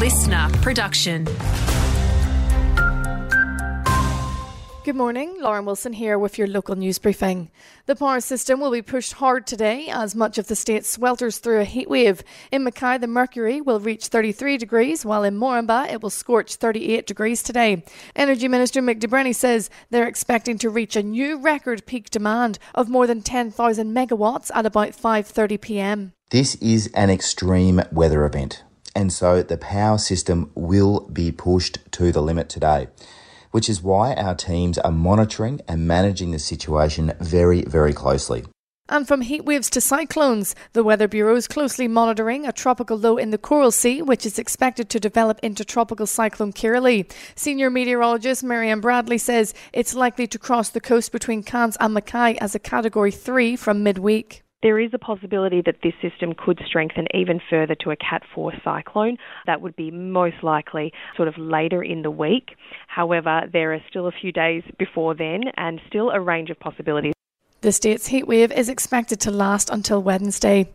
listener production. Good morning, Lauren Wilson here with your local news briefing. The power system will be pushed hard today as much of the state swelters through a heatwave. In Mackay, the mercury will reach 33 degrees, while in Moranbah it will scorch 38 degrees today. Energy Minister Mick de Brenni says they're expecting to reach a new record peak demand of more than 10,000 megawatts at about 5:30 p.m. This is an extreme weather event, and so the power system will be pushed to the limit today which is why our teams are monitoring and managing the situation very, very closely. And from heat waves to cyclones, the Weather Bureau is closely monitoring a tropical low in the Coral Sea, which is expected to develop into Tropical Cyclone Kirrily. Senior meteorologist Marianne Bradley says it's likely to cross the coast between Cairns and Mackay as a Category 3 from midweek there is a possibility that this system could strengthen even further to a Cat 4 cyclone. That would be most likely sort of later in the week. However, there are still a few days before then and still a range of possibilities. The state's heatwave is expected to last until Wednesday.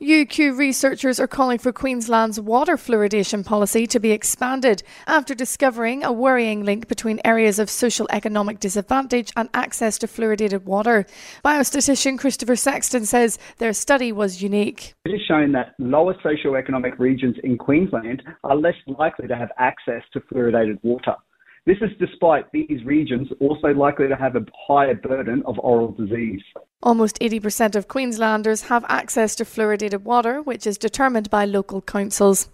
UQ researchers are calling for Queensland's water fluoridation policy to be expanded after discovering a worrying link between areas of social economic disadvantage and access to fluoridated water. Biostatistician Christopher Sexton says their study was unique. It has shown that lower socioeconomic regions in Queensland are less likely to have access to fluoridated water. This is despite these regions also likely to have a higher burden of oral disease. Almost 80% of Queenslanders have access to fluoridated water, which is determined by local councils.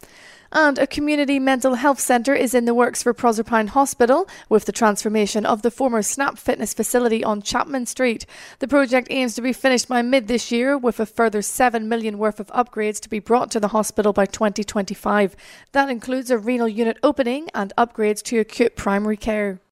And a community mental health centre is in the works for Proserpine Hospital with the transformation of the former Snap Fitness facility on Chapman Street. The project aims to be finished by mid this year with a further 7 million worth of upgrades to be brought to the hospital by 2025. That includes a renal unit opening and upgrades to acute primary care.